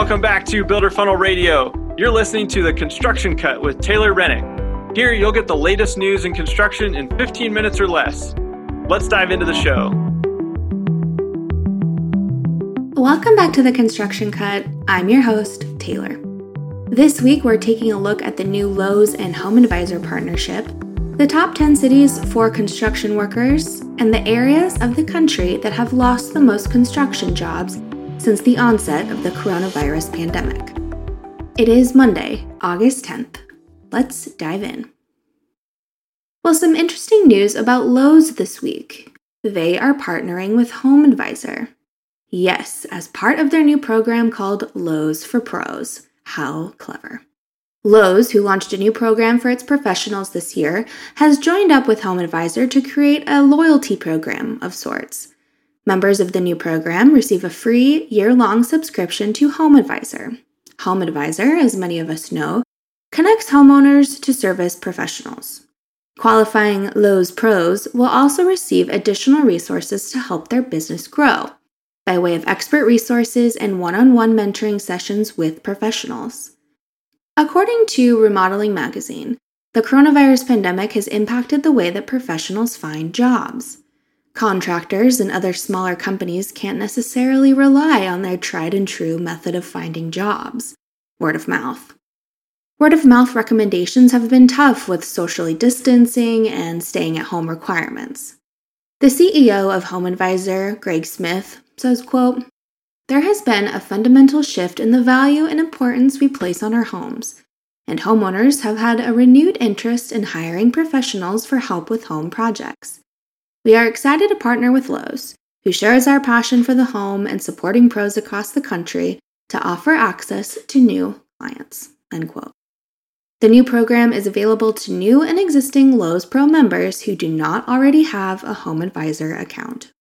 welcome back to Builder Funnel Radio. You're listening to the Construction Cut with Taylor Rennick. Here, you'll get the latest news in construction in 15 minutes or less. Let's dive into the show. Welcome back to the Construction Cut. I'm your host, Taylor. This week, we're taking a look at the new Lowe's and Home Advisor partnership, the top 10 cities for construction workers, and the areas of the country that have lost the most construction jobs since the onset of the coronavirus pandemic. It is Monday, August 10th. Let's dive in. Well, some interesting news about Lowe's this week. They are partnering with Home Advisor. Yes, as part of their new program called Lowe's for Pros. How clever. Lowe's, who launched a new program for its professionals this year, has joined up with Home Advisor to create a loyalty program of sorts. Members of the new program receive a free year long subscription to Home Advisor. Home Advisor, as many of us know, connects homeowners to service professionals. Qualifying Lowe's pros will also receive additional resources to help their business grow by way of expert resources and one on one mentoring sessions with professionals. According to Remodeling Magazine, the coronavirus pandemic has impacted the way that professionals find jobs. Contractors and other smaller companies can't necessarily rely on their tried and true method of finding jobs word of mouth. Word of mouth recommendations have been tough with socially distancing and staying at home requirements. The CEO of Home Advisor, Greg Smith, says, quote, There has been a fundamental shift in the value and importance we place on our homes, and homeowners have had a renewed interest in hiring professionals for help with home projects. We are excited to partner with Lowe's, who shares our passion for the home and supporting pros across the country to offer access to new clients. End quote. The new program is available to new and existing Lowe's Pro members who do not already have a Home Advisor account.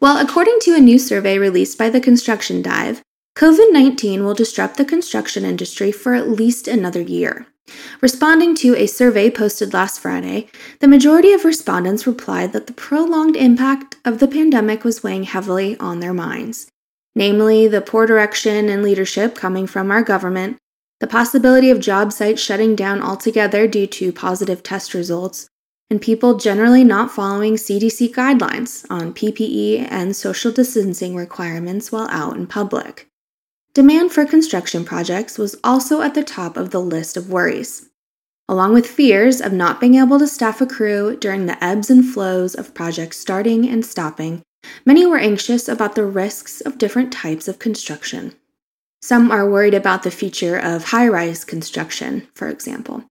Well, according to a new survey released by the Construction Dive, COVID 19 will disrupt the construction industry for at least another year. Responding to a survey posted last Friday, the majority of respondents replied that the prolonged impact of the pandemic was weighing heavily on their minds, namely, the poor direction and leadership coming from our government, the possibility of job sites shutting down altogether due to positive test results, and people generally not following CDC guidelines on PPE and social distancing requirements while out in public. Demand for construction projects was also at the top of the list of worries, along with fears of not being able to staff a crew during the ebbs and flows of projects starting and stopping. Many were anxious about the risks of different types of construction. Some are worried about the future of high rise construction, for example,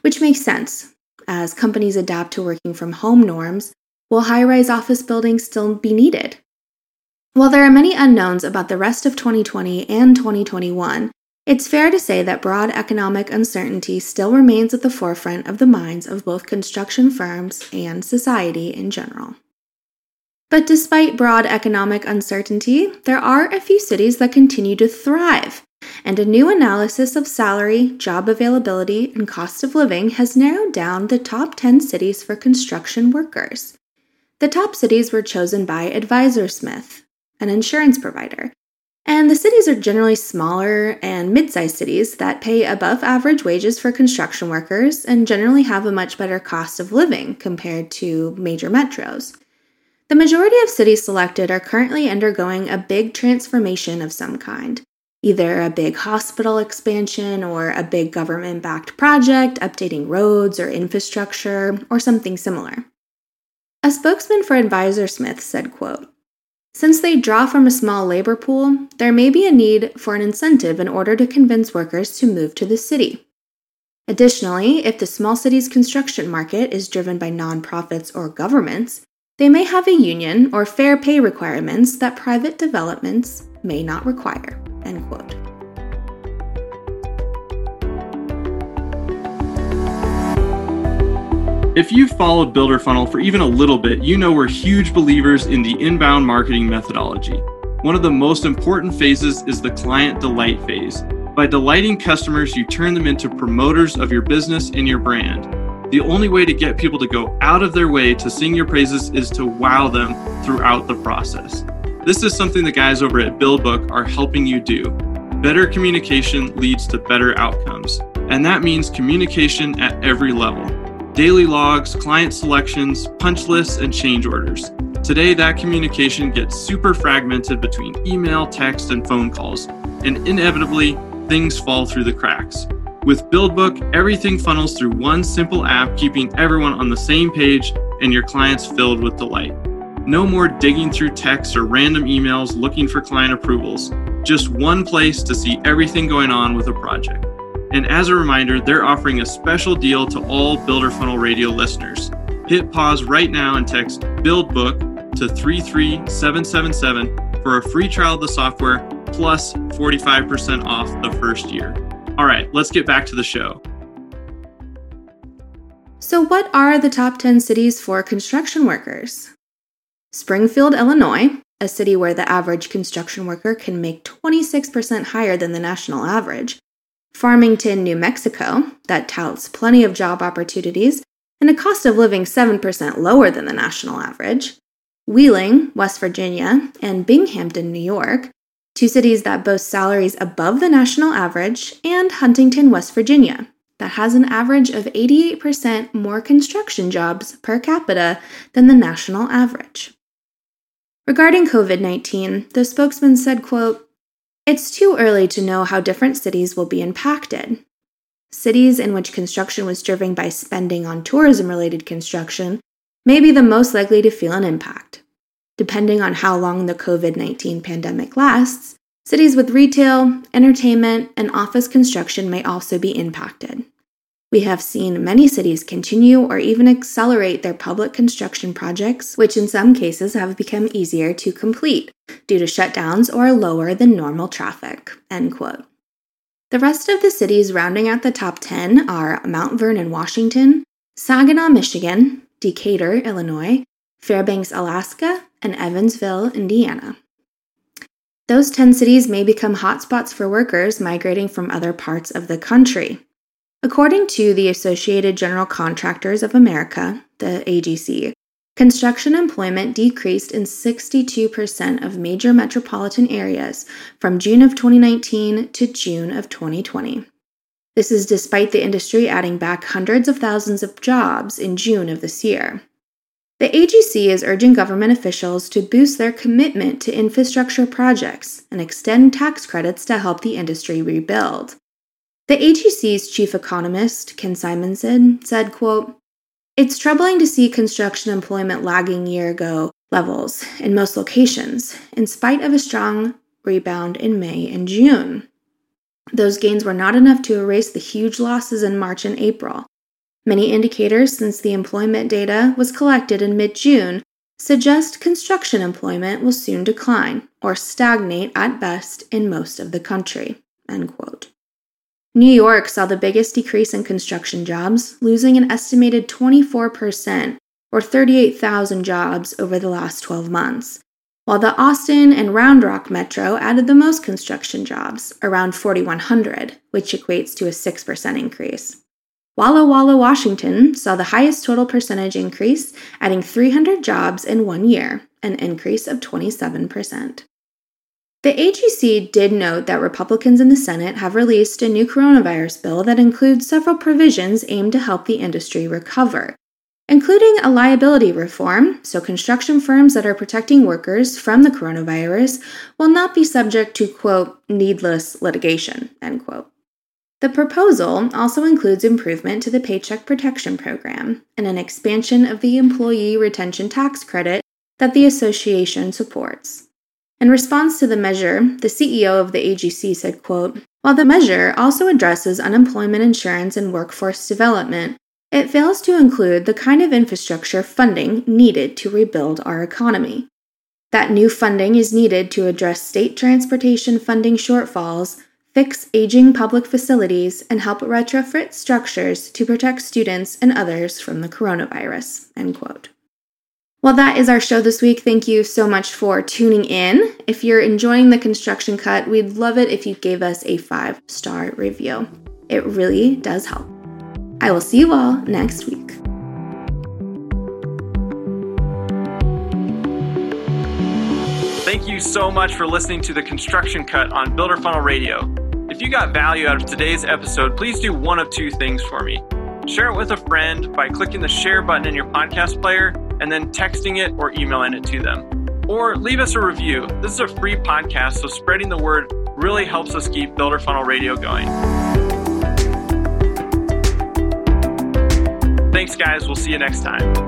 which makes sense as companies adapt to working from home norms. Will high rise office buildings still be needed? While there are many unknowns about the rest of 2020 and 2021, it's fair to say that broad economic uncertainty still remains at the forefront of the minds of both construction firms and society in general. But despite broad economic uncertainty, there are a few cities that continue to thrive, and a new analysis of salary, job availability, and cost of living has narrowed down the top 10 cities for construction workers. The top cities were chosen by AdvisorSmith, an insurance provider. And the cities are generally smaller and mid sized cities that pay above average wages for construction workers and generally have a much better cost of living compared to major metros. The majority of cities selected are currently undergoing a big transformation of some kind, either a big hospital expansion or a big government backed project updating roads or infrastructure or something similar. A spokesman for Advisor Smith said, quote, since they draw from a small labor pool, there may be a need for an incentive in order to convince workers to move to the city. Additionally, if the small city's construction market is driven by nonprofits or governments, they may have a union or fair pay requirements that private developments may not require. End quote. If you've followed Builder Funnel for even a little bit, you know we're huge believers in the inbound marketing methodology. One of the most important phases is the client delight phase. By delighting customers, you turn them into promoters of your business and your brand. The only way to get people to go out of their way to sing your praises is to wow them throughout the process. This is something the guys over at BuildBook are helping you do. Better communication leads to better outcomes, and that means communication at every level daily logs, client selections, punch lists, and change orders. Today, that communication gets super fragmented between email, text, and phone calls, and inevitably, things fall through the cracks. With BuildBook, everything funnels through one simple app, keeping everyone on the same page and your clients filled with delight. No more digging through texts or random emails looking for client approvals. Just one place to see everything going on with a project. And as a reminder, they're offering a special deal to all Builder Funnel Radio listeners. Hit pause right now and text BuildBook to 33777 for a free trial of the software plus 45% off the first year. All right, let's get back to the show. So, what are the top 10 cities for construction workers? Springfield, Illinois, a city where the average construction worker can make 26% higher than the national average, Farmington, New Mexico, that touts plenty of job opportunities and a cost of living 7% lower than the national average. Wheeling, West Virginia, and Binghamton, New York, two cities that boast salaries above the national average, and Huntington, West Virginia, that has an average of 88% more construction jobs per capita than the national average. Regarding COVID-19, the spokesman said, quote, it's too early to know how different cities will be impacted. Cities in which construction was driven by spending on tourism related construction may be the most likely to feel an impact. Depending on how long the COVID 19 pandemic lasts, cities with retail, entertainment, and office construction may also be impacted. We have seen many cities continue or even accelerate their public construction projects, which in some cases have become easier to complete due to shutdowns or lower than normal traffic. End quote. The rest of the cities rounding out the top 10 are Mount Vernon, Washington, Saginaw, Michigan, Decatur, Illinois, Fairbanks, Alaska, and Evansville, Indiana. Those 10 cities may become hotspots for workers migrating from other parts of the country. According to the Associated General Contractors of America, the AGC, construction employment decreased in 62% of major metropolitan areas from June of 2019 to June of 2020. This is despite the industry adding back hundreds of thousands of jobs in June of this year. The AGC is urging government officials to boost their commitment to infrastructure projects and extend tax credits to help the industry rebuild. The AGC's chief economist, Ken Simonson, said, quote, It's troubling to see construction employment lagging year ago levels in most locations, in spite of a strong rebound in May and June. Those gains were not enough to erase the huge losses in March and April. Many indicators since the employment data was collected in mid June suggest construction employment will soon decline or stagnate at best in most of the country. End quote. New York saw the biggest decrease in construction jobs, losing an estimated 24%, or 38,000 jobs over the last 12 months, while the Austin and Round Rock metro added the most construction jobs, around 4,100, which equates to a 6% increase. Walla Walla, Washington saw the highest total percentage increase, adding 300 jobs in one year, an increase of 27%. The AGC did note that Republicans in the Senate have released a new coronavirus bill that includes several provisions aimed to help the industry recover, including a liability reform, so construction firms that are protecting workers from the coronavirus will not be subject to, quote, needless litigation, end quote. The proposal also includes improvement to the Paycheck Protection Program and an expansion of the Employee Retention Tax Credit that the association supports. In response to the measure, the CEO of the AGC said, quote, While the measure also addresses unemployment insurance and workforce development, it fails to include the kind of infrastructure funding needed to rebuild our economy. That new funding is needed to address state transportation funding shortfalls, fix aging public facilities, and help retrofit structures to protect students and others from the coronavirus. End quote. Well, that is our show this week. Thank you so much for tuning in. If you're enjoying the construction cut, we'd love it if you gave us a five star review. It really does help. I will see you all next week. Thank you so much for listening to the Construction Cut on Builder Funnel Radio. If you got value out of today's episode, please do one of two things for me. Share it with a friend by clicking the share button in your podcast player and then texting it or emailing it to them. Or leave us a review. This is a free podcast, so spreading the word really helps us keep Builder Funnel Radio going. Thanks, guys. We'll see you next time.